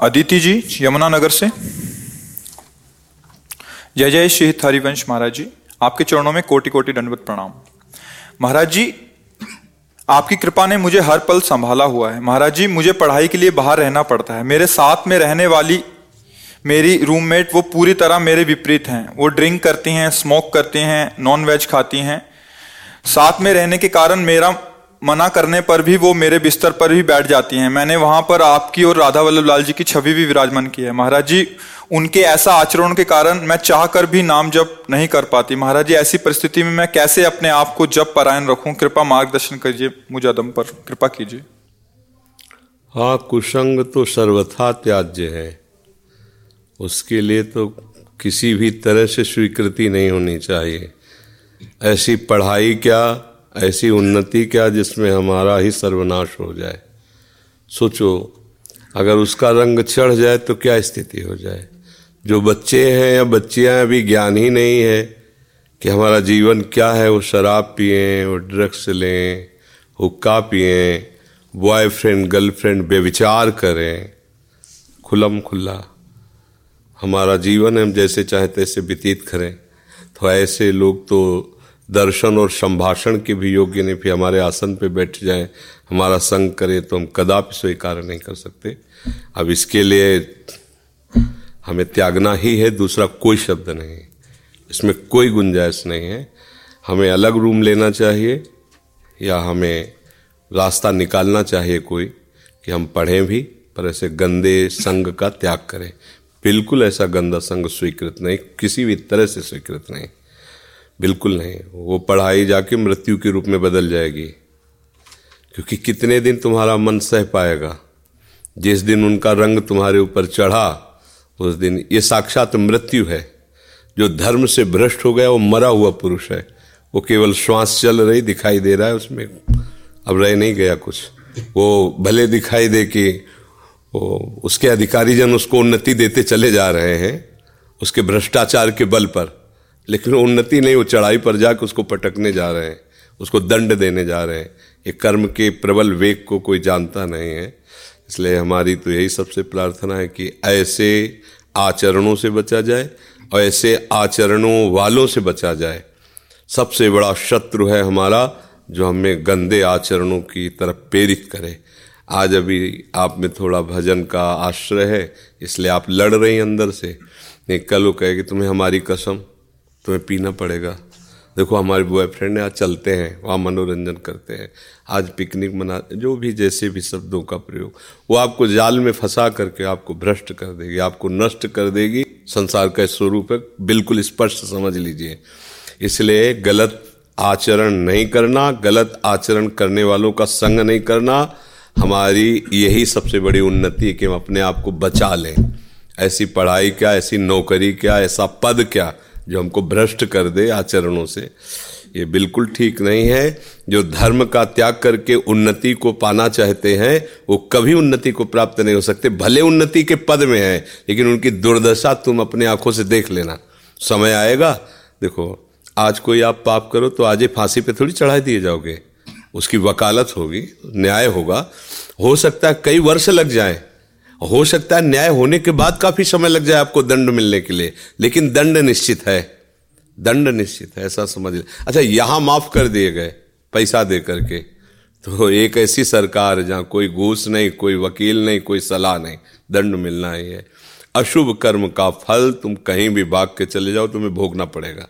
अदिति जी यमुनानगर से। जय जय श्री हरिवंश महाराज जी। आपके चरणों में कोटि कोटि दंडवत प्रणाम। महाराज जी, आपकी कृपा ने मुझे हर पल संभाला हुआ है। महाराज जी, मुझे पढ़ाई के लिए बाहर रहना पड़ता है। मेरे साथ में रहने वाली मेरी रूममेट वो पूरी तरह मेरे विपरीत हैं। वो ड्रिंक करती हैं, स्मोक करती हैं नॉन वेज खाती हैं। साथ में रहने के कारण मेरा मना करने पर भी वो मेरे बिस्तर पर ही बैठ जाती हैं। मैंने वहाँ पर आपकी और राधा वल्लभ लाल जी की छवि भी विराजमान की है। महाराज जी, उनके ऐसा आचरण के कारण मैं चाह कर भी नाम जप नहीं कर पाती। महाराज जी, ऐसी परिस्थिति में मैं कैसे अपने आप को जब परायण रखूँ? कृपा मार्गदर्शन करिए मुझे अदम पर। कृपा कीजिए। हाँ कुसंग तो सर्वथा त्याज्य है। उसके लिए तो किसी भी तरह से स्वीकृति नहीं होनी चाहिए। ऐसी पढ़ाई क्या ऐसी उन्नति क्या जिसमें हमारा ही सर्वनाश हो जाए? सोचो, अगर उसका रंग चढ़ जाए तो क्या स्थिति हो जाए? जो बच्चे हैं या बच्चियाँ अभी ज्ञान ही नहीं है कि हमारा जीवन क्या है। वो शराब पिए, वो ड्रग्स लें, हुक्का पिए बॉयफ्रेंड गर्लफ्रेंड बेविचार करें। खुलम खुला हमारा जीवन हम जैसे चाहे तैसे व्यतीत करें। तो ऐसे लोग तो दर्शन और संभाषण के भी योग्य नहीं, फिर हमारे आसन पे बैठ जाए, हमारा संग करे तो हम कदापि स्वीकार नहीं कर सकते। अब इसके लिए हमें त्यागना ही है, दूसरा कोई शब्द नहीं इसमें कोई गुंजाइश नहीं है। हमें अलग रूम लेना चाहिए, या हमें रास्ता निकालना चाहिए कोई, कि हम पढ़ें भी, पर ऐसे गंदे संग का त्याग करें। बिल्कुल ऐसा गंदा संग स्वीकृत नहीं, किसी भी तरह से स्वीकृत नहीं। बिल्कुल नहीं। वो पढ़ाई जाके मृत्यु के रूप में बदल जाएगी। क्योंकि कितने दिन तुम्हारा मन सह पाएगा? जिस दिन उनका रंग तुम्हारे ऊपर चढ़ा, उस दिन ये साक्षात मृत्यु है। जो धर्म से भ्रष्ट हो गया, वो मरा हुआ पुरुष है। वो केवल श्वास चल रही दिखाई दे रहा है, उसमें अब रह नहीं गया कुछ। वो भले दिखाई दे कि वो उसके अधिकारी जन उसको उन्नति देते चले जा रहे हैं, उसके भ्रष्टाचार के बल पर। लेकिन उन्नति नहीं, वो चढ़ाई पर जाकर उसको पटकने जा रहे हैं, उसको दंड देने जा रहे हैं। ये कर्म के प्रबल वेग को कोई जानता नहीं है। इसलिए हमारी तो यही सबसे प्रार्थना है कि ऐसे आचरणों से बचा जाए और ऐसे आचरणों वालों से बचा जाए। सबसे बड़ा शत्रु है हमारा जो हमें गंदे आचरणों की तरफ़ प्रेरित करे। आज अभी आप में थोड़ा भजन का आश्रय है, इसलिए आप लड़ रही हैं अंदर से। नहीं, कल वो कहे कि तुम्हें हमारी कसम तुम्हें पीना पड़ेगा। देखो, हमारे बॉयफ्रेंड आज चलते हैं, वहाँ मनोरंजन करते हैं। आज पिकनिक मना, जो भी, जैसे भी शब्दों का प्रयोग, वो आपको जाल में फंसा करके आपको भ्रष्ट कर देगी, आपको नष्ट कर देगी। संसार का स्वरूप है, बिल्कुल स्पष्ट समझ लीजिए। इसलिए गलत आचरण नहीं करना, गलत आचरण करने वालों का संग नहीं करना। हमारी यही सबसे बड़ी उन्नति है कि हम अपने आप को बचा लें। ऐसी पढ़ाई क्या, ऐसी नौकरी क्या, ऐसा पद क्या जो हमको भ्रष्ट कर दे आचरणों से, ये बिल्कुल ठीक नहीं है। जो धर्म का त्याग करके उन्नति को पाना चाहते हैं, वो कभी उन्नति को प्राप्त नहीं हो सकते। भले उन्नति के पद में है, लेकिन उनकी दुर्दशा तुम अपने आँखों से देख लेना। समय आएगा। देखो, आज कोई आप पाप करो तो आज ही फांसी पे थोड़ी चढ़ा दिए जाओगे। उसकी वकालत होगी, न्याय होगा। हो सकता है कई वर्ष लग जाए हो सकता है न्याय होने के बाद काफ़ी समय लग जाए आपको दंड मिलने के लिए, लेकिन दंड निश्चित है। दंड निश्चित है, ऐसा समझ ले अच्छा यहाँ माफ़ कर दिए गए, पैसा दे करके। तो एक ऐसी सरकार जहाँ कोई घूस नहीं, कोई वकील नहीं, कोई सलाह नहीं, दंड मिलना ही है। अशुभ कर्म का फल तुम कहीं भी भाग के चले जाओ, तुम्हें भोगना पड़ेगा।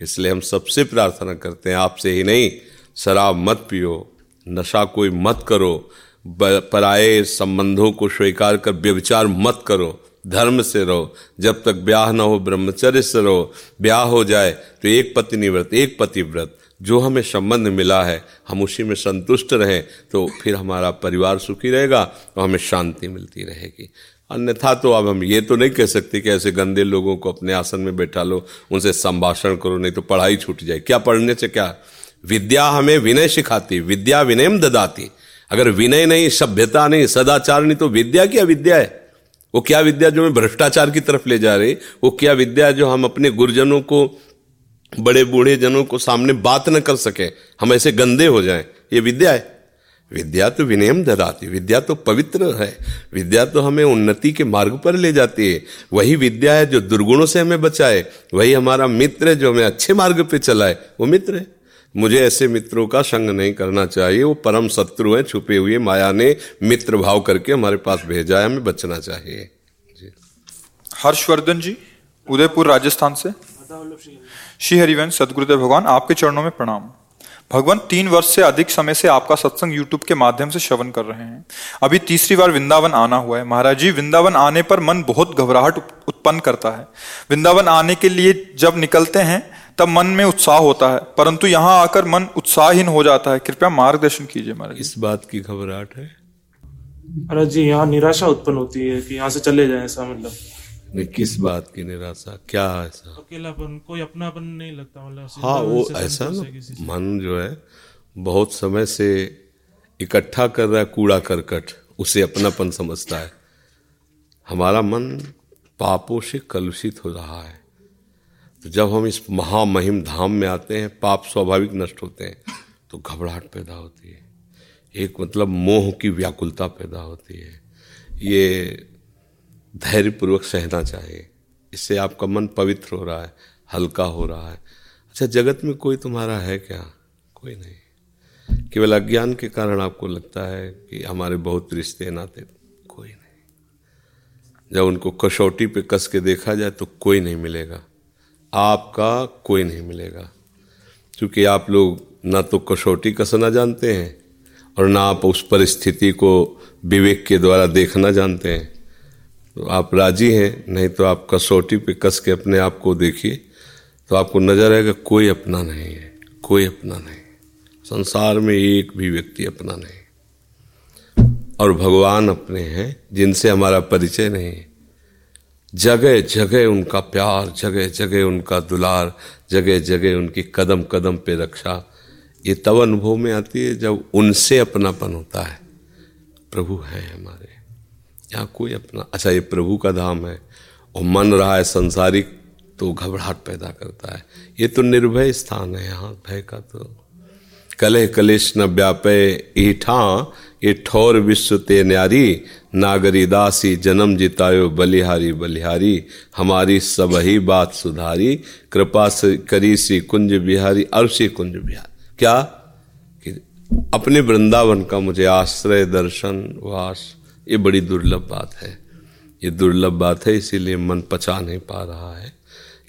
इसलिए हम सबसे प्रार्थना करते हैं, आपसे ही नहीं, शराब मत पियो, नशा कोई मत करो पराए संबंधों को स्वीकार कर व्यविचार मत करो, धर्म से रहो। जब तक ब्याह ना हो, ब्रह्मचर्य से रहो। ब्याह हो जाए तो एक पत्नी व्रत एक पति व्रत। जो हमें संबंध मिला है, हम उसी में संतुष्ट रहें तो फिर हमारा परिवार सुखी रहेगा और हमें शांति मिलती रहेगी। अन्यथा तो अब हम ये तो नहीं कह सकते कि ऐसे गंदे लोगों को अपने आसन में बैठा लो, उनसे संभाषण करो, नहीं तो पढ़ाई छूट जाए। क्या पढ़ने से क्या? विद्या हमें विनय सिखाती, विद्या विनयम ददाती। अगर विनय नहीं, सभ्यता नहीं, सदाचार नहीं तो विद्या क्या विद्या है। वो क्या विद्या जो हमें भ्रष्टाचार की तरफ़ ले जा रही? वो क्या विद्या जो हम अपने गुरुजनों को, बड़े बूढ़े जनों को सामने बात न कर सके, हम ऐसे गंदे हो जाएँ? ये विद्या है। विद्या तो विनयम ददाती, विद्या तो पवित्र है। विद्या तो हमें उन्नति के मार्ग पर ले जाती है। वही विद्या है जो दुर्गुणों से हमें बचाए। वही हमारा मित्र है जो हमें अच्छे मार्ग पे चलाए। वो मित्र है। मुझे ऐसे मित्रों का संग नहीं करना चाहिए। वो परम शत्रु हैं, छुपे हुए, माया ने मित्र भाव करके हमारे पास भेजा है, हमें बचना चाहिए। हर्षवर्धन जी, उदयपुर, राजस्थान से। श्री हरिवंश, सदगुरुदेव भगवान, आपके चरणों में प्रणाम। भगवान, तीन वर्ष से अधिक समय से आपका सत्संग यूट्यूब के माध्यम से श्रवण कर रहे हैं। अभी तीसरी बार वृंदावन आना हुआ है। महाराज जी, वृंदावन आने पर मन बहुत घबराहट उत्पन्न करता है। वृंदावन आने के लिए जब निकलते हैं तब मन में उत्साह होता है परंतु यहाँ आकर मन उत्साहहीन हो जाता है। कृपया मार्गदर्शन कीजिए महाराज इस बात की घबराहट है? महाराज जी यहाँ निराशा उत्पन्न होती है कि यहाँ से चले जाए ऐसा मतलब। नहीं किस बात की निराशा? क्या ऐसा? अकेलापन कोई अपनापन नहीं लगता मतलब हाँ वो ऐसा ना मन जो है बहुत समय से इकट्ठा कर रहा है कूड़ा करकट उसे अपनापन समझता है। हमारा मन पापों से कलुषित हो रहा है। तो जब हम इस महामहिम धाम में आते हैं, पाप स्वाभाविक नष्ट होते हैं तो घबराहट पैदा होती है। एक मतलब मोह की व्याकुलता पैदा होती है। ये धैर्यपूर्वक सहना चाहिए। इससे आपका मन पवित्र हो रहा है, हल्का हो रहा है। अच्छा जगत में कोई तुम्हारा है क्या? कोई नहीं। केवल अज्ञान के कारण आपको लगता है कि हमारे बहुत रिश्ते नाते कोई नहीं। जब उनको कसौटी पे कस के देखा जाए तो कोई नहीं मिलेगा। आपका कोई नहीं मिलेगा। क्योंकि आप लोग ना तो कसौटी कसना जानते हैं और ना आप उस परिस्थिति को विवेक के द्वारा देखना जानते हैं। तो आप राज़ी हैं, नहीं तो आप कसौटी पे कस के अपने आप को देखिए तो आपको नज़र आएगा कोई अपना नहीं है, कोई अपना नहीं। संसार में एक भी व्यक्ति अपना नहीं। और भगवान अपने हैं, जिनसे हमारा परिचय नहीं है। जगह जगह उनका प्यार, जगह जगह उनका दुलार, जगह जगह उनकी कदम कदम पे रक्षा। ये तब अनुभव में आती है जब उनसे अपनापन होता है। प्रभु है हमारे। यहाँ कोई अपना अच्छा ये प्रभु का धाम है। और मन रहा है संसारिक तो घबराहट पैदा करता है। ये तो निर्भय स्थान है यहाँ, भय का तो। कले कलेश न व्यापे ईठा, ये ठोर विश्व ते न्यारी नागरी दासी, जन्म जितायो, बलिहारी बलिहारी, हमारी सब ही बात सुधारी। कृपा से करी सी कुंज बिहारी अरसी कुंज बिहारी। क्या? कि अपने वृंदावन का मुझे आश्रय, दर्शन, वास, ये बड़ी दुर्लभ बात है। ये दुर्लभ बात है, इसीलिए मन पचा नहीं पा रहा है।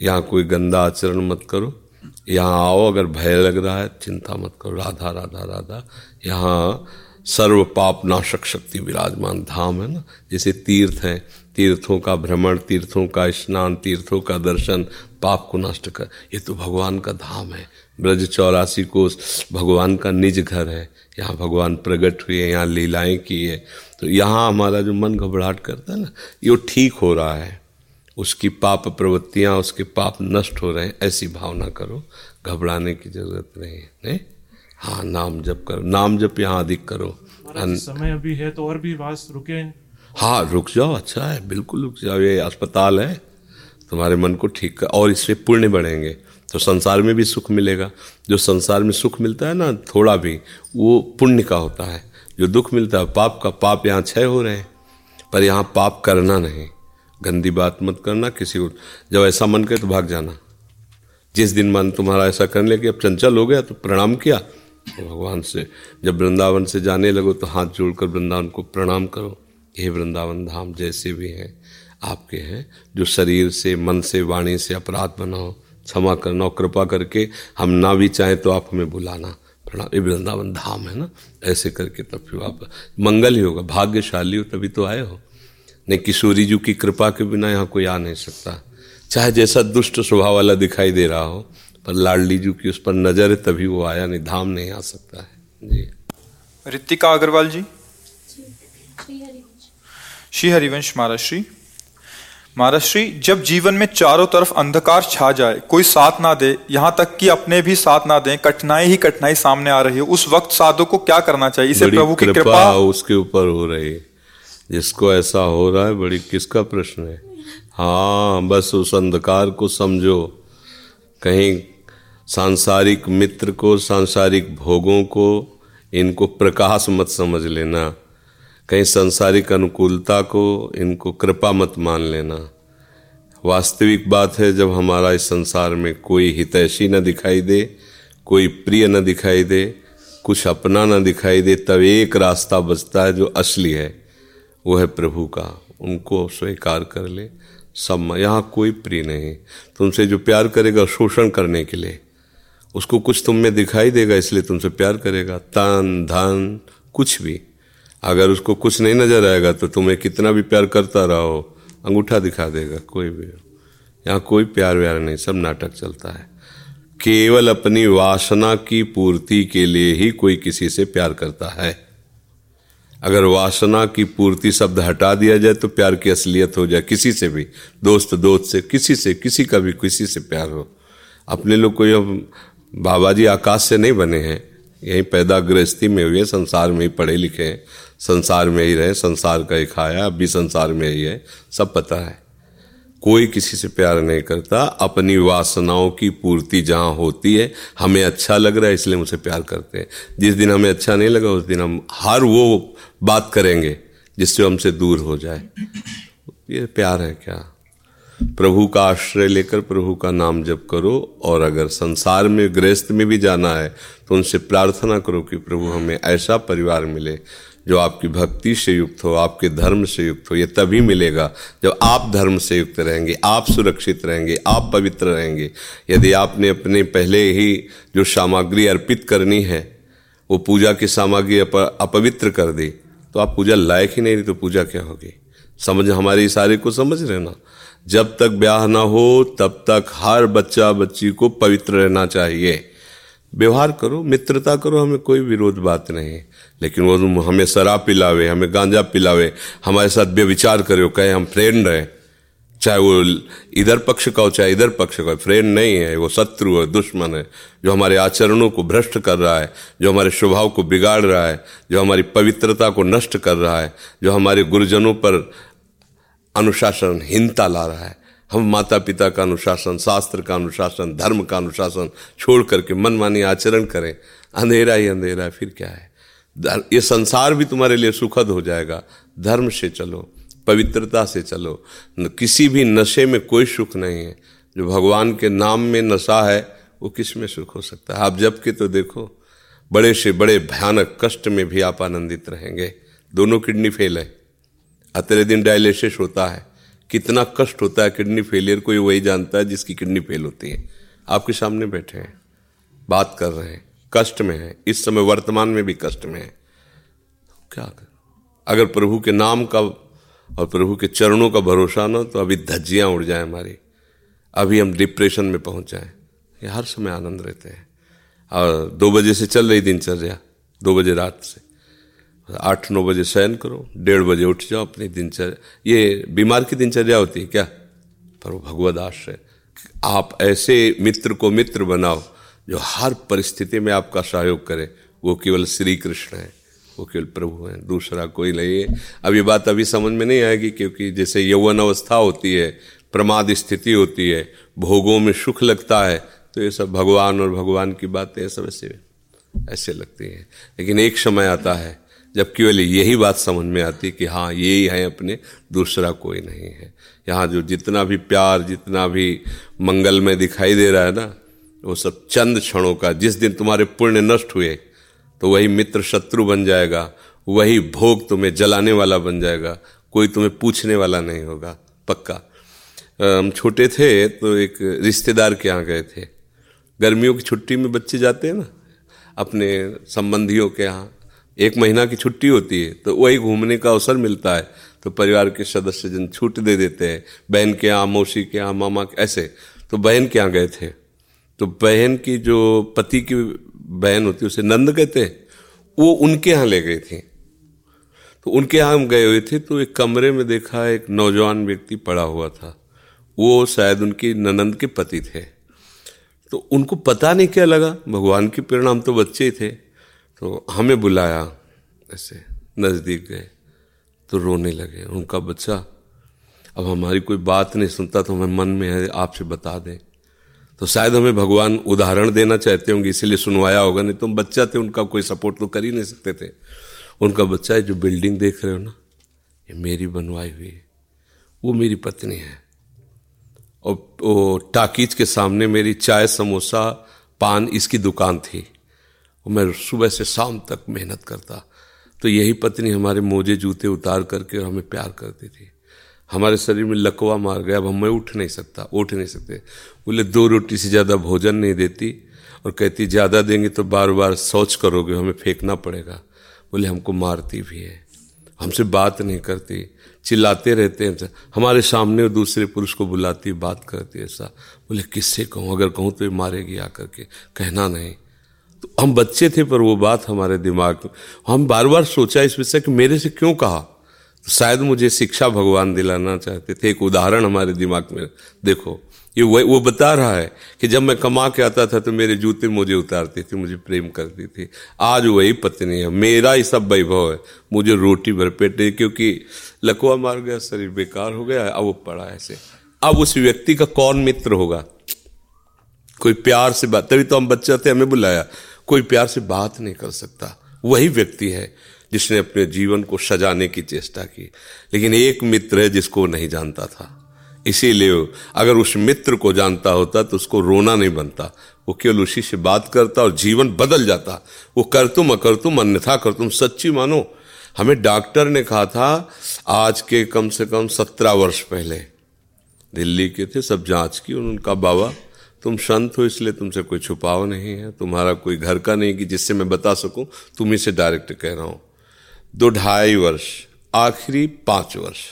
यहाँ कोई गंदा आचरण मत करो। यहाँ आओ, अगर भय लग रहा है, चिंता मत करो। राधा राधा राधा। यहाँ सर्व पाप नाशक शक्ति विराजमान धाम है ना? जैसे तीर्थ हैं, तीर्थों का भ्रमण, तीर्थों का स्नान, तीर्थों का दर्शन, पाप को नष्ट कर। ये तो भगवान का धाम है। ब्रज चौरासी कोष भगवान का निज घर है। यहाँ भगवान प्रकट हुए, यहाँ लीलाएँ की है। तो यहाँ हमारा जो मन घबराहट करता है ना, ये ठीक हो रहा है। उसकी पाप प्रवृत्तियाँ, उसके पाप नष्ट हो रहे हैं, ऐसी भावना करो। घबराने की ज़रूरत नहीं है, नहीं? हाँ नाम जप करो नाम जप यहाँ अधिक करो। समय अभी है तो और भी वास रुके। हाँ रुक जाओ अच्छा है बिल्कुल रुक जाओ ये अस्पताल है। तुम्हारे मन को ठीक कर और इससे पुण्य बढ़ेंगे तो संसार में भी सुख मिलेगा। जो संसार में सुख मिलता है ना थोड़ा भी वो पुण्य का होता है। जो दुख मिलता है पाप का पाप यहाँ क्षय हो रहे हैं। पर यहाँ पाप करना नहीं गंदी बात मत करना किसी को। जब ऐसा मन करे तो भाग जाना। जिस दिन मन तुम्हारा ऐसा करने लगे अब चंचल हो गया तो प्रणाम किया। भगवान से, जब वृंदावन से जाने लगो तो हाथ जोड़कर वृंदावन को प्रणाम करो। ये वृंदावन धाम, जैसे भी हैं, आपके हैं, जो शरीर से, मन से, वाणी से अपराध बनाओ, क्षमा करना कृपा करके हम ना भी चाहें तो आप हमें बुलाना। प्रणाम। ये वृंदावन धाम है ना? ऐसे करके तब फिर आप मंगल ही होगा, भाग्यशाली हो, तभी तो आए हो। नहीं, किशोरी जी की कृपा के बिना यहाँ कोई आ नहीं सकता। चाहे जैसा दुष्ट स्वभाव वाला दिखाई दे रहा हो पर लाडली जी की उस पर नज़र है तभी वो आया नहीं धाम नहीं आ सकता है। जी। रितिका अग्रवाल जी। श्री हरिवंश महाराज श्री महाराज श्री जब जीवन में चारों तरफ़ अंधकार छा जाए कोई साथ ना दे यहाँ तक कि अपने भी साथ ना दें कठिनाई ही कठिनाई सामने आ रही हो उस वक्त साधु को क्या करना चाहिए? इसे प्रभु की कृपा उसके ऊपर हो रही। है जिसको ऐसा हो रहा है बड़ी किसका प्रश्न है? हाँ बस उस अंधकार को समझो। कहीं सांसारिक मित्र को, सांसारिक भोगों को, इनको प्रकाश मत समझ लेना। कहीं सांसारिक अनुकूलता को, इनको कृपा मत मान लेना। वास्तविक बात है, जब हमारा इस संसार में कोई हितैषी न दिखाई दे, कोई प्रिय न दिखाई दे, कुछ अपना न दिखाई दे, तब एक रास्ता बचता है जो असली है। वो है प्रभु का। उनको स्वीकार कर ले। सब यहाँ कोई प्रिय नहीं। तुमसे जो प्यार करेगा, शोषण करने के लिए। उसको कुछ तुम में दिखाई देगा, इसलिए तुमसे प्यार करेगा। तन, धन, कुछ भी। अगर उसको कुछ नहीं नज़र आएगा तो तुम्हें कितना भी प्यार करता रहो, अंगूठा दिखा देगा, कोई भी। यहाँ कोई प्यार व्यार नहीं, सब नाटक चलता है। केवल अपनी वासना की पूर्ति के लिए ही कोई किसी से प्यार करता है। अगर वासना की पूर्ति शब्द हटा दिया जाए तो प्यार की असलियत हो जाए, किसी से भी। दोस्त दोस्त से, किसी से, किसी का भी, किसी से प्यार हो। अपने लोग कोई बाबा जी आकाश से नहीं बने हैं। यहीं पैदा गृहस्थी में हुए, संसार में ही पढ़े लिखे हैं। संसार में ही रहे, संसार का ही खाया, अब भी संसार में ही है। सब पता है। कोई किसी से प्यार नहीं करता। अपनी वासनाओं की पूर्ति जहाँ होती है, हमें अच्छा लग रहा है, इसलिए मुझसे प्यार करते हैं। जिस दिन हमें अच्छा नहीं लगा, उस दिन हम हर वो बात करेंगे, जिससे हमसे दूर हो जाए। ये प्यार है क्या? प्रभु का आश्रय लेकर प्रभु का नाम जप करो और अगर संसार में गृहस्थ में भी जाना है तो उनसे प्रार्थना करो कि प्रभु हमें ऐसा परिवार मिले जो आपकी भक्ति से युक्त हो आपके धर्म से युक्त हो। ये तभी मिलेगा जब आप धर्म से युक्त रहेंगे आप सुरक्षित रहेंगे आप पवित्र रहेंगे। यदि आपने अपने पहले ही जो सामग्री अर्पित करनी है वो पूजा की सामग्री अप, अपवित्र कर दी तो आप पूजा लायक ही नहीं रही तो पूजा क्या होगी? समझ हमारे इशारे को समझ रहे ना? जब तक ब्याह ना हो, तब तक हर बच्चा बच्ची को पवित्र रहना चाहिए। व्यवहार करो, मित्रता करो, हमें कोई विरोध बात नहीं। लेकिन वो हमें शराब पिलावे, हमें गांजा पिलावे, हमारे साथ व्यविचार करे कहे हम फ्रेंड रहे चाहे वो इधर पक्ष का हो, चाहे इधर पक्ष का हो फ्रेंड नहीं है, वो शत्रु है, दुश्मन है, जो हमारे आचरणों को भ्रष्ट कर रहा है, जो हमारे स्वभाव को बिगाड़ रहा है, जो हमारी पवित्रता को नष्ट कर रहा है, जो हमारे गुरुजनों पर अनुशासन हिंता ला रहा है। हम माता पिता का अनुशासन, शास्त्र का अनुशासन, धर्म का अनुशासन छोड़ करके मनमानी आचरण करें। अंधेरा ही अंधेरा फिर क्या है? ये संसार भी तुम्हारे लिए सुखद हो जाएगा। धर्म से चलो, पवित्रता से चलो। किसी भी नशे में कोई सुख नहीं है। जो भगवान के नाम में नशा है, वो किसमें सुख हो सकता है? आप जब के तो देखो, बड़े से बड़े भयानक कष्ट में भी आप आनंदित रहेंगे। दोनों किडनी फेल है। अतरे दिन डायलिसिस होता है। कितना कष्ट होता है, किडनी फेलियर कोई वही जानता है जिसकी किडनी फेल होती है। आपके सामने बैठे हैं, बात कर रहे हैं, कष्ट में है, इस समय वर्तमान में भी कष्ट में है। क्या कर? अगर प्रभु के नाम का और प्रभु के चरणों का भरोसा ना तो अभी धज्जियाँ उड़ जाए हमारी। अभी हम डिप्रेशन में पहुँच जाए। ये हर समय आनंद रहते हैं। और दो बजे से चल रही दिनचर्या, दो बजे रात से। आठ नौ बजे शयन करो, डेढ़ बजे उठ जाओ अपनी दिनचर्या। ये बीमार की दिनचर्या होती है क्या? पर वो भगवद आश्रय। आप ऐसे मित्र को मित्र बनाओ, जो हर परिस्थिति में आपका सहयोग करे। वो केवल श्री कृष्ण है, वो केवल प्रभु हैं, दूसरा कोई नहीं है। अब ये बात अभी समझ में नहीं आएगी, क्योंकि जैसे यौवन अवस्था होती है, प्रमाद स्थिति होती है, भोगों में सुख लगता है तो ये सब भगवान और भगवान की बातें सब ऐसे ऐसे लगती हैं। लेकिन एक समय आता है जब केवल यही बात समझ में आती कि हाँ यही है अपने, दूसरा कोई नहीं है। यहाँ जो जितना भी प्यार, जितना भी मंगल में दिखाई दे रहा है ना, वो सब चंद क्षणों का, जिस दिन तुम्हारे पुण्य नष्ट हुए तो वही मित्र शत्रु बन जाएगा, वही भोग तुम्हें जलाने वाला बन जाएगा, कोई तुम्हें पूछने वाला नहीं होगा, पक्का। हम छोटे थे तो एक रिश्तेदार के यहाँ गए थे। गर्मियों की छुट्टी में बच्चे जाते हैं ना, अपने संबंधियों के यहाँ एक महीना की छुट्टी होती है तो वही घूमने का अवसर मिलता है। तो परिवार के सदस्य जन छूट दे देते हैं, बहन के यहाँ, मौसी के यहाँ, मामा के ऐसे। तो बहन के यहाँ गए थे। तो बहन की जो पति की बहन होती है, उसे नंद कहते हैं, वो उनके यहाँ ले गई थी। तो उनके यहाँ हम गए हुए थे तो एक कमरे में देखा एक नौजवान व्यक्ति पड़ा हुआ था। वो शायद उनकी ननंद के पति थे। तो उनको पता नहीं क्या लगा, भगवान की प्रेरणा, हम तो बच्चे ही थे। तो हमें बुलाया, ऐसे नज़दीक गए तो रोने लगे, उनका बच्चा, अब हमारी कोई बात नहीं सुनता तो हमें मन में है आपसे बता दें। तो शायद हमें भगवान उदाहरण देना चाहते होंगे, इसीलिए सुनवाया होगा, नहीं तो हम बच्चा थे उनका कोई सपोर्ट तो कर ही नहीं सकते थे। उनका बच्चा है जो बिल्डिंग देख रहे हो ना, ये मेरी बनवाई हुई है, वो मेरी पत्नी है। और वो टाकीज के सामने मेरी चाय, समोसा, पान इसकी दुकान थी। और मैं सुबह से शाम तक मेहनत करता। तो यही पत्नी हमारे मोजे जूते उतार करके और हमें प्यार करती थी। हमारे शरीर में लकवा मार गया, अब हमें उठ नहीं सकता, उठ नहीं सकते। बोले, दो रोटी से ज़्यादा भोजन नहीं देती। और कहती, ज़्यादा देंगे तो बार बार सोच करोगे, हमें फेंकना पड़ेगा। बोले, हमको मारती भी है। हमसे बात नहीं करती, चिल्लाते रहते हैं हमारे सामने दूसरे पुरुष को बुलाती, बात करती ऐसा। बोले, किससे कहूँ? अगर कहूँ तो ये मारेगी आकर के। कहना नहीं। हम बच्चे थे, पर वो बात हमारे दिमाग में। हम बार बार सोचा इस विषय कि मेरे से क्यों कहा? तो शायद मुझे शिक्षा भगवान दिलाना चाहते थे। एक उदाहरण हमारे दिमाग में, देखो। ये वो वो बता रहा है कि जब मैं कमा के आता था तो मेरे जूते मुझे उतारती थी, मुझे प्रेम करती थी। आज वही पत्नी है। मेरा ही सब वैभव है। मुझे रोटी भर पेट क्योंकि लकवा मार गया, शरीर बेकार हो गया, अब वो पड़ा ऐसे। अब उस व्यक्ति का कौन मित्र होगा? कोई प्यार से बात, तभी तो हम बच्चे थे, हमें बुलाया। कोई प्यार से बात नहीं कर सकता। वही व्यक्ति है जिसने अपने जीवन को सजाने की चेष्टा की। लेकिन एक मित्र है जिसको नहीं जानता था। इसीलिए अगर उस मित्र को जानता होता तो उसको रोना नहीं बनता। वो केवल उसी से बात करता और जीवन बदल जाता। वो कर तुम, अकर तुम, अन्यथा कर तुम, सच्ची मानो। हमें डॉक्टर ने कहा था, आज के कम से कम सत्रह वर्ष पहले। दिल्ली के थे, सब जाँच की उनका बाबा तुम संत हो, इसलिए तुमसे कोई छुपाव नहीं है। तुम्हारा कोई घर का नहीं कि जिससे मैं बता सकूँ, तुम इसे डायरेक्ट कह रहा हूँ। दो ढाई वर्ष, आखिरी पाँच वर्ष,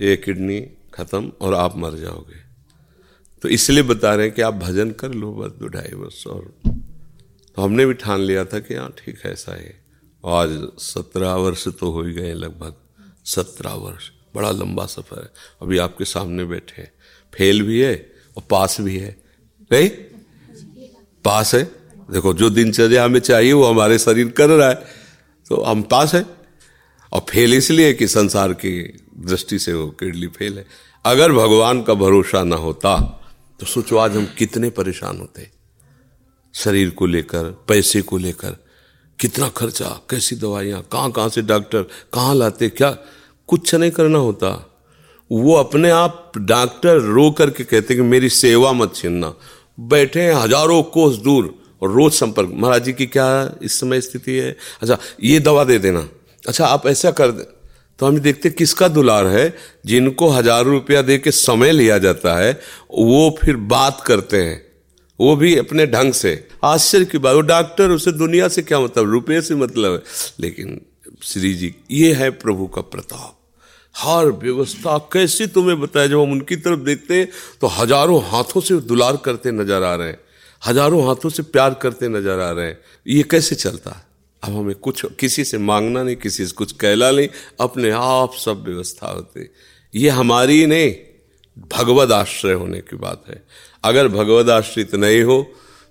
ये किडनी खत्म और आप मर जाओगे। तो इसलिए बता रहे हैं कि आप भजन कर लो बस दो ढाई वर्ष और। तो हमने भी ठान लिया था कि हाँ ठीक है, ऐसा है। आज सत्रह वर्ष तो हो ही गए लगभग, सत्रह वर्ष, बड़ा लंबा सफ़र है। अभी आपके सामने बैठे हैं। फेल भी है और पास भी है। नहीं? पास है। देखो, जो दिनचर्या हमें चाहिए, वो हमारे शरीर कर रहा है। तो हम पास है। और फेल इसलिए कि संसार की दृष्टि से वो किडली फेल है। अगर भगवान का भरोसा ना होता तो सोचो आज हम कितने परेशान होते। शरीर को लेकर, पैसे को लेकर, कितना खर्चा, कैसी दवाइयाँ, कहाँ कहाँ से डॉक्टर, कहाँ लाते, क्या? कुछ नहीं करना होता। वो अपने आप डॉक्टर रो करके कहते कि मेरी सेवा मत छीनना। बैठे हैं हज़ारों कोस दूर और रोज संपर्क। महाराज जी की क्या इस समय स्थिति है? अच्छा ये दवा दे देना। अच्छा आप ऐसा कर दे। तो हम देखते किसका दुलार है। जिनको हज़ारों रुपया दे के समय लिया जाता है, वो फिर बात करते हैं। वो भी अपने ढंग से। आश्चर्य की बात, वो डॉक्टर, उसे दुनिया से क्या मतलब? रुपये से मतलब है। लेकिन श्री जी, ये है प्रभु का प्रताप। हर व्यवस्था कैसी तुम्हें बताया? जब हम उनकी तरफ़ देखते हैं तो हज़ारों हाथों से दुलार करते नज़र आ रहे हैं। हज़ारों हाथों से प्यार करते नज़र आ रहे हैं। ये कैसे चलता? है अब हमें कुछ किसी से मांगना नहीं, किसी से कुछ कहला नहीं। अपने आप सब व्यवस्था होती ये हमारी नहीं, भगवद आश्रय होने की बात है। अगर भगवद आश्रित नहीं हो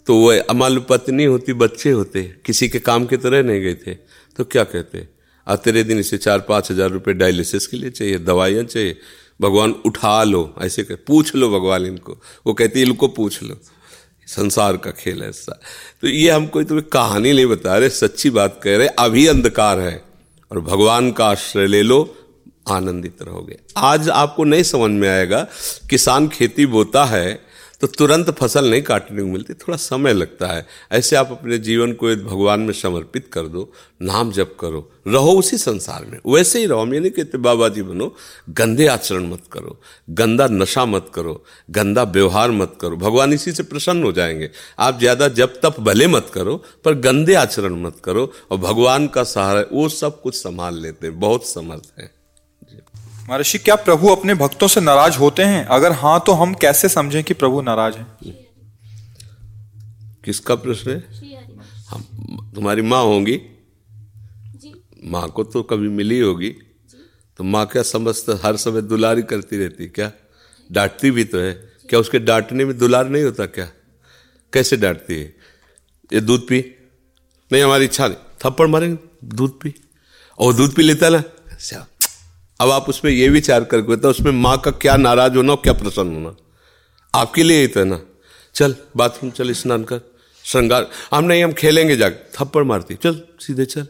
तो वह अमल पत्नी होती, बच्चे होते। किसी के काम की तरह नहीं गए थे। तो क्या कहते? आ तेरे दिन इसे चार पाँच हज़ार रुपये डायलिसिस के लिए चाहिए, दवाइयाँ चाहिए। भगवान उठा लो, ऐसे कह, पूछ लो भगवान इनको। वो कहते इनको पूछ लो। संसार का खेल है ऐसा। तो ये हम कोई तुम्हें कहानी नहीं बता रहे, सच्ची बात कह रहे, अभी अंधकार है। और भगवान का आश्रय ले लो, आनंदित रहोगे। आज आपको नहीं समझ में आएगा, किसान खेती बोता है तो तुरंत फ़सल नहीं काटने को मिलती, थोड़ा समय लगता है। ऐसे आप अपने जीवन को भगवान में समर्पित कर दो, नाम जप करो, रहो उसी संसार में। वैसे ही रहो, हम ये नहीं कहते, बाबा जी बनो, गंदे आचरण मत करो, गंदा नशा मत करो, गंदा व्यवहार मत करो। भगवान इसी से प्रसन्न हो जाएँगे। आप ज़्यादा जब तप भले मत करो, पर गंदे आचरण मत करो और भगवान का सहारा, वो सब कुछ संभाल लेते हैं, बहुत समर्थ है। महर्षि क्या प्रभु अपने भक्तों से नाराज़ होते हैं? अगर हाँ तो हम कैसे समझें कि प्रभु नाराज़ है? किसका प्रश्न है? हम तुम्हारी माँ होंगी? माँ को तो कभी मिली होगी। तो माँ क्या समझता हर समय दुलारी करती रहती क्या? डांटती भी तो है। क्या उसके डांटने में दुलार नहीं होता क्या? कैसे डांटती है? ये दूध पी। नहीं हमारी इच्छा नहीं। थप्पड़ मारेंगे दूध पी। और दूध पी लेता ना? अच्छा। अब आप उसमें ये विचार करके तो उसमें माँ का क्या नाराज़ होना और क्या प्रसन्न होना? आपके लिए ही तो है ना। चल, बाथरूम चल, स्नान कर, श्रृंगार। हम नहीं, हम खेलेंगे जाकर थप्पड़ मारती चल, सीधे चल।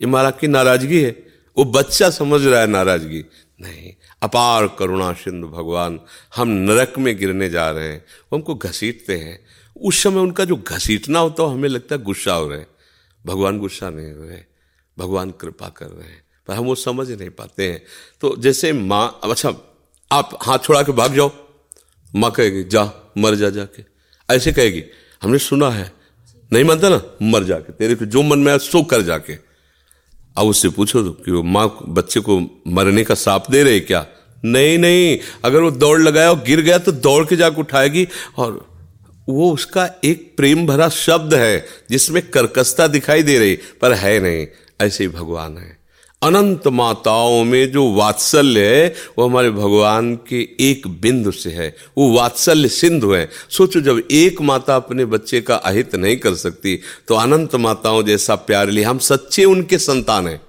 ये महाराज की नाराज़गी है। वो बच्चा समझ रहा है नाराज़गी। नहीं, अपार करुणा सिंधु भगवान, हम नरक में गिरने जा रहे हैं। वो हमको घसीटते हैं। उस समय उनका जो घसीटना होता है हमें लगता है गुस्सा हो रहे हैं। भगवान गुस्सा नहीं हो रहे। भगवान कृपा कर रहे हैं। पर हम वो समझ नहीं पाते हैं। तो जैसे माँ अच्छा आप हाथ छोड़ा के भाग जाओ। माँ कहेगी, जा, मर जा जाके। ऐसे कहेगी, हमने सुना है। नहीं मानता ना, मर जाके, तेरे को जो मन में आया सो कर जाके। अब उससे पूछो तो कि वो माँ बच्चे को मरने का साप दे रहे क्या? नहीं नहीं, अगर वो दौड़ लगाया और गिर गया तो दौड़ के जाकर उठाएगी और वो उसका एक प्रेम भरा शब्द है जिसमें कर्कशता दिखाई दे रही, पर है नहीं, ऐसे ही भगवान है। अनंत माताओं में जो वात्सल्य है, वो हमारे भगवान के एक बिंदु से है। वो वात्सल्य सिंधु है। सोचो, जब एक माता अपने बच्चे का अहित नहीं कर सकती तो अनंत माताओं जैसा प्यार लिए हम सच्चे उनके संतान हैं।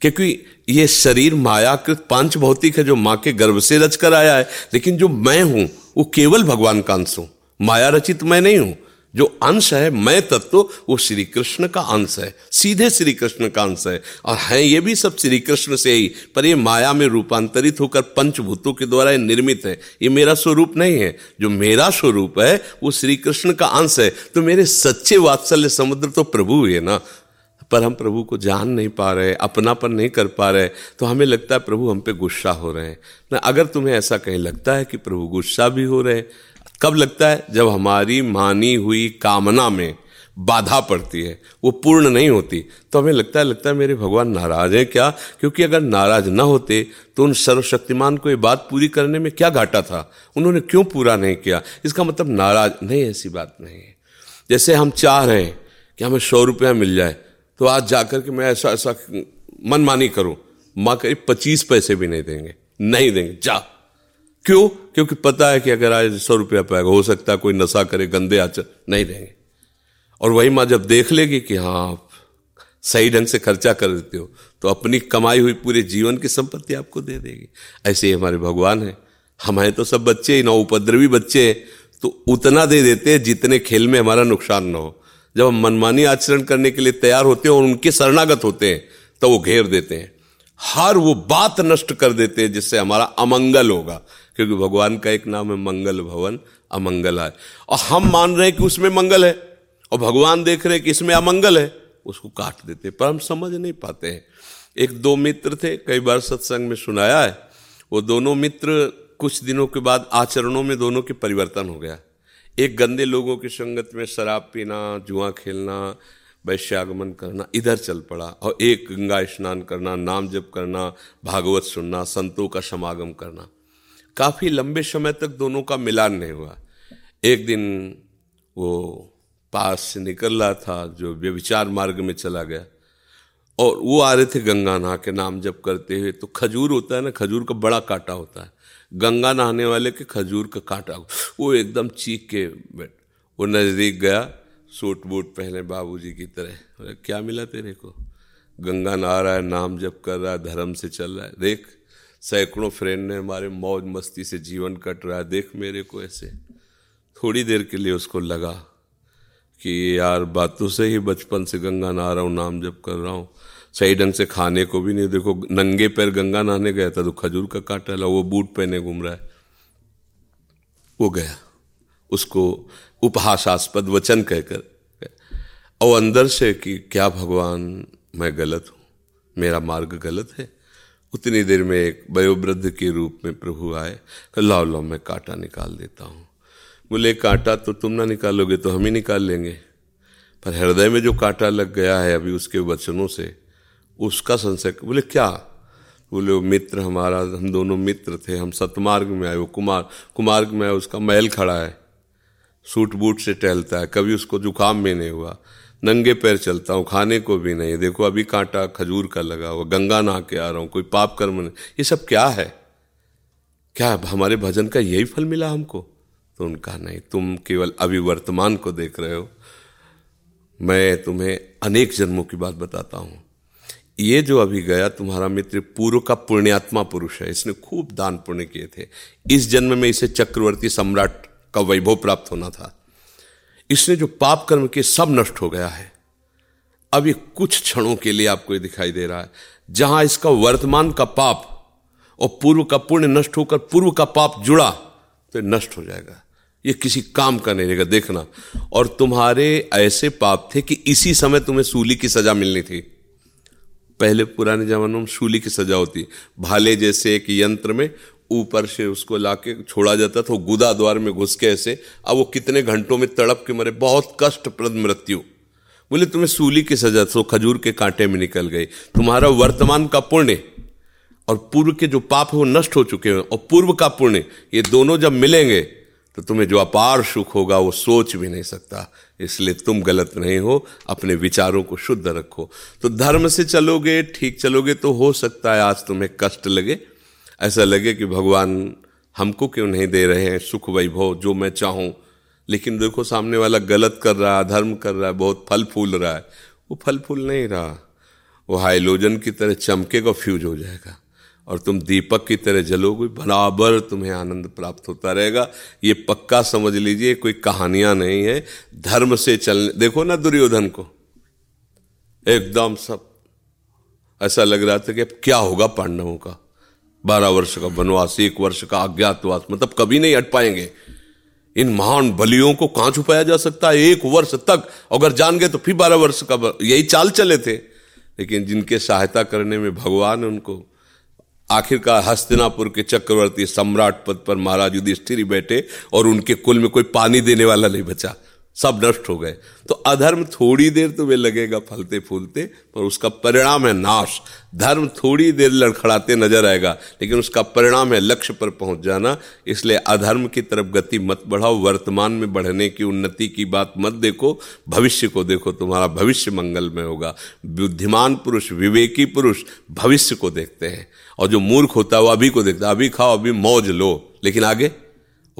क्योंकि ये शरीर मायाकृत पाँच भौतिक है, जो माँ के गर्भ से रच कर आया है। लेकिन जो मैं हूँ, वो केवल भगवान का अंश हूँ। माया रचित मैं नहीं हूँ। जो अंश है, मैं तत्व, वो श्री कृष्ण का अंश है। सीधे श्री कृष्ण का अंश है। और है ये भी सब श्री कृष्ण से ही, पर ये माया में रूपांतरित होकर पंचभूतों के द्वारा निर्मित है। ये मेरा स्वरूप नहीं है। जो मेरा स्वरूप है, वो श्री कृष्ण का अंश है। तो मेरे सच्चे वात्सल्य समुद्र तो प्रभु हुए ना। पर हम प्रभु को जान नहीं पा रहे अपनापन नहीं कर पा रहे तो हमें लगता है प्रभु हम पे गुस्सा हो रहे हैं। अगर तुम्हें ऐसा कहीं लगता है कि प्रभु गुस्सा भी हो रहे कब लगता है? जब हमारी मानी हुई कामना में बाधा पड़ती है, वो पूर्ण नहीं होती। तो हमें लगता है लगता है मेरे भगवान नाराज़ हैं क्या? क्योंकि अगर नाराज़ ना होते तो उन सर्वशक्तिमान को ये बात पूरी करने में क्या घाटा था? उन्होंने क्यों पूरा नहीं किया? इसका मतलब नाराज़ नहीं, ऐसी बात नहीं है। जैसे हम चाह रहे हैं कि हमें सौ रुपया मिल जाए तो आज जाकर के मैं ऐसा ऐसा मनमानी करूँ। माँ करीब पच्चीस पैसे भी नहीं देंगे। नहीं देंगे। जा। क्यों? क्योंकि पता है कि अगर आज सौ रुपया पाएगा हो सकता है कोई नशा करे, गंदे आचर नहीं देंगे। और वही माँ जब देख लेगी कि हाँ आप सही ढंग से खर्चा कर देते हो तो अपनी कमाई हुई पूरे जीवन की संपत्ति आपको दे देगी। ऐसे ही हमारे भगवान है। हमारे तो सब बच्चे ही, ना उपद्रवी बच्चे हैं। तो उतना दे देते हैं जितने खेल में हमारा नुकसान ना हो। जब हम मनमानी आचरण करने के लिए तैयार होते हैं और उनके शरणागत होते हैं तो वो घेर देते हैं। हर वो बात नष्ट कर देते हैं जिससे हमारा अमंगल होगा। क्योंकि भगवान का एक नाम है मंगल भवन, अमंगल है। और हम मान रहे हैं कि उसमें मंगल है, और भगवान देख रहे हैं कि इसमें अमंगल है, उसको काट देते पर हम समझ नहीं पाते हैं। एक दो मित्र थे, कई बार सत्संग में सुनाया है, वो दोनों मित्र कुछ दिनों के बाद आचरणों में दोनों के परिवर्तन हो गया। एक गंदे लोगों की संगत में शराब पीना, जुआ खेलना वैश्यागमन करना, इधर चल पड़ा, और एक गंगा स्नान करना, नाम जप करना, भागवत सुनना, संतों का समागम करना। काफ़ी लंबे समय तक दोनों का मिलान नहीं हुआ। एक दिन वो पास से निकल रहा था, जो व्यविचार मार्ग में चला गया, और वो आ रहे थे गंगा नहा के नाम जप करते हुए। तो खजूर होता है ना, खजूर का बड़ा कांटा होता है। गंगा नहाने वाले के खजूर का कांटा, वो एकदम चीख के बैठ, वो नज़दीक गया, सूट बूट पहने बाबूजी की तरह। क्या मिला तेरे को? गंगा नहा रहा है, नाम जप कर रहा है, धर्म से चल रहा है। देख सैकड़ों फ्रेंड ने हमारे मौज मस्ती से जीवन कट रहा है। देख मेरे को ऐसे थोड़ी देर के लिए उसको लगा कि यार बातों से ही बचपन से गंगा नहा रहा हूँ, नाम जप कर रहा हूँ। सही ढंग से खाने को भी नहीं, देखो, नंगे पैर गंगा नहाने गया था तो खजूर का काटा ला, वो बूट पहने घूम रहा है। वो गया, उसको उपहासास्पद वचन कहकर और अंदर से कि क्या भगवान, मैं गलत हूँ? मेरा मार्ग गलत है? उतनी देर में एक वयोवृद्ध के रूप में प्रभु आए लाओ लाओ, मैं कांटा निकाल देता हूँ। बोले, कांटा तो तुम ना निकालोगे तो हम ही निकाल लेंगे। पर हृदय में जो कांटा लग गया है अभी उसके वचनों से, उसका संशय बोले, क्या? बोले, वो मित्र हमारा, हम दोनों मित्र थे, हम सतमार्ग में आए, वो कुमार, कुमार्ग में आए, उसका महल खड़ा है। सूट बूट से टहलता है, कभी उसको जुकाम भी नहीं हुआ। नंगे पैर चलता हूँ, खाने को भी नहीं। देखो, अभी कांटा खजूर का लगा हुआ, गंगा नहा के आ रहा हूँ, कोई पाप कर्म नहीं। ये सब क्या है? क्या हमारे भजन का यही फल मिला हमको? तो उनका नहीं। तुम केवल अभी वर्तमान को देख रहे हो। मैं तुम्हें अनेक जन्मों की बात बताता हूँ। ये जो अभी गया, तुम्हारा मित्र पूर्व का पुण्यात्मा पुरुष है। इसने खूब दान पुण्य किए थे। इस जन्म में इसे चक्रवर्ती सम्राट का वैभव प्राप्त होना था। इसने जो पाप कर्म किए सब नष्ट हो गया है। अब ये कुछ क्षणों के लिए आपको ये दिखाई दे रहा है, जहाँ इसका वर्तमान का पाप और पूर्व का पुण्य नष्ट होकर पूर्व का पाप जुड़ा तो नष्ट हो जाएगा। ये किसी काम का नहीं रहेगा, देखना। और तुम्हारे ऐसे पाप थे कि इसी समय तुम्हें सूली की सजा मिलनी थी। पहले पुराने जमानों में सूली की सजा होती, भाले जैसे एक यंत्र में ऊपर से उसको लाके छोड़ा जाता था गुदा द्वार में घुस के ऐसे। अब वो कितने घंटों में तड़प के मरे, बहुत कष्टप्रद मृत्यु। बोले, तुम्हें सूली की सजा तो खजूर के कांटे में निकल गई। तुम्हारा वर्तमान का पुण्य और पूर्व के जो पाप है, वो नष्ट हो चुके हैं और पूर्व का पुण्य, ये दोनों जब मिलेंगे तो तुम्हें जो अपार सुख होगा, वो सोच भी नहीं सकता। इसलिए तुम गलत नहीं हो, अपने विचारों को शुद्ध रखो। तो धर्म से चलोगे, ठीक चलोगे तो हो सकता है आज तुम्हें कष्ट लगे। ऐसा लगे कि भगवान हमको क्यों नहीं दे रहे हैं सुख वैभव जो मैं चाहूँ? लेकिन देखो, सामने वाला गलत कर रहा है धर्म कर रहा है बहुत फल फूल रहा है। वो फल फूल नहीं रहा। वो हाइलोजन की तरह चमकेगा फ्यूज हो जाएगा। और तुम दीपक की तरह जलोगे, बराबर तुम्हें आनंद प्राप्त होता रहेगा। ये पक्का समझ लीजिए कोई कहानियाँ नहीं है। धर्म से चलने, देखो ना दुर्योधन को। एकदम सब। ऐसा लग रहा था कि अब क्या होगा पांडवों का। बारह वर्ष का वनवास, एक वर्ष का अज्ञातवास मतलब कभी नहीं हट पाएँगे। इन महान बलियों को कहाँ छुपाया जा सकता है? एक वर्ष तक। अगर जान गए तो फिर बारह वर्ष का यही चाल चले थे। लेकिन जिनके सहायता करने में भगवान उनको, आखिरकार हस्तिनापुर के चक्रवर्ती सम्राट पद पर महाराज युधिष्ठिर बैठे और उनके कुल में कोई पानी देने वाला नहीं बचा। सब नष्ट हो गए। तो अधर्म थोड़ी देर तो वे लगेगा फलते फूलते, पर उसका परिणाम है नाश। धर्म थोड़ी देर लड़खड़ाते नज़र आएगा, लेकिन उसका परिणाम है लक्ष्य पर पहुँच जाना। इसलिए अधर्म की तरफ़ गति मत बढ़ाओ, वर्तमान में बढ़ने की उन्नति की बात मत देखो, भविष्य को देखो, तुम्हारा भविष्य मंगल में होगा। बुद्धिमान पुरुष, विवेकी पुरुष भविष्य को देखते हैं। और जो मूर्ख होता है वो अभी को देखता है, अभी खाओ, अभी मौज लो। लेकिन आगे?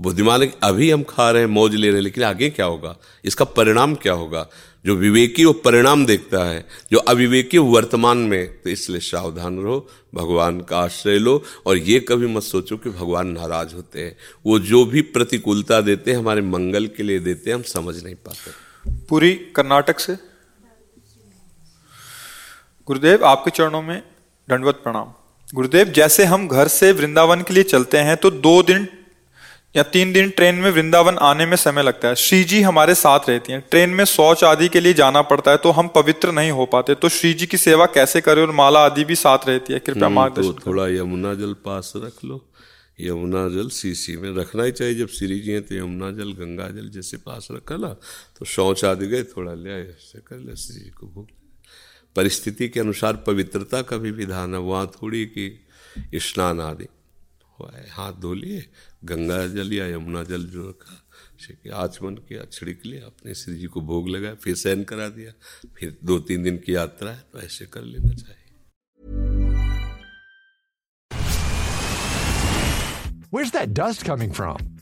बुद्धिमान है अभी हम खा रहे हैं, मौज ले रहे हैं, लेकिन आगे क्या होगा? इसका परिणाम क्या होगा? जो विवेकी वो परिणाम देखता है, जो अविवेकी वर्तमान में तो इसलिए सावधान रहो, भगवान का आश्रय लो, और ये कभी मत सोचो कि भगवान नाराज़ होते हैं। वो जो भी प्रतिकूलता देते हैं, हमारे मंगल के लिए देते हैं, हम समझ नहीं पाते। पूरी कर्नाटक से? गुरुदेव, आपके चरणों में दंडवत प्रणाम। गुरुदेव, जैसे हम घर से वृंदावन के लिए चलते हैं तो दो दिन या तीन दिन ट्रेन में वृंदावन आने में समय लगता है। श्री जी हमारे साथ रहती हैं। ट्रेन में शौच आदि के लिए जाना पड़ता है तो हम पवित्र नहीं हो पाते। तो श्री जी की सेवा कैसे करें? और माला आदि भी साथ रहती है। कृपया हम्म, मार्गदर्शन तो थोड़ा यमुना जल पास रख लो। यमुना जल सीसी में रखना ही चाहिए। जब श्री जी हैं तो यमुना जल गंगा जल जैसे पास रखा ना तो शौच आदि गए थोड़ा ले आए ऐसे कर ले श्री जी को भूख परिस्थिति के अनुसार पवित्रता का भी विधान है। वहाँ थोड़ी कि स्नान आदि। हाथ धो लिए, गंगा जल या यमुना जल जो रखा आचमन किया, छिड़क लिया, अपने श्री जी को भोग लगाया, फिर सहन करा दिया, फिर दो तीन दिन की यात्रा है तो ऐसे कर लेना चाहिए Where's that dust coming from?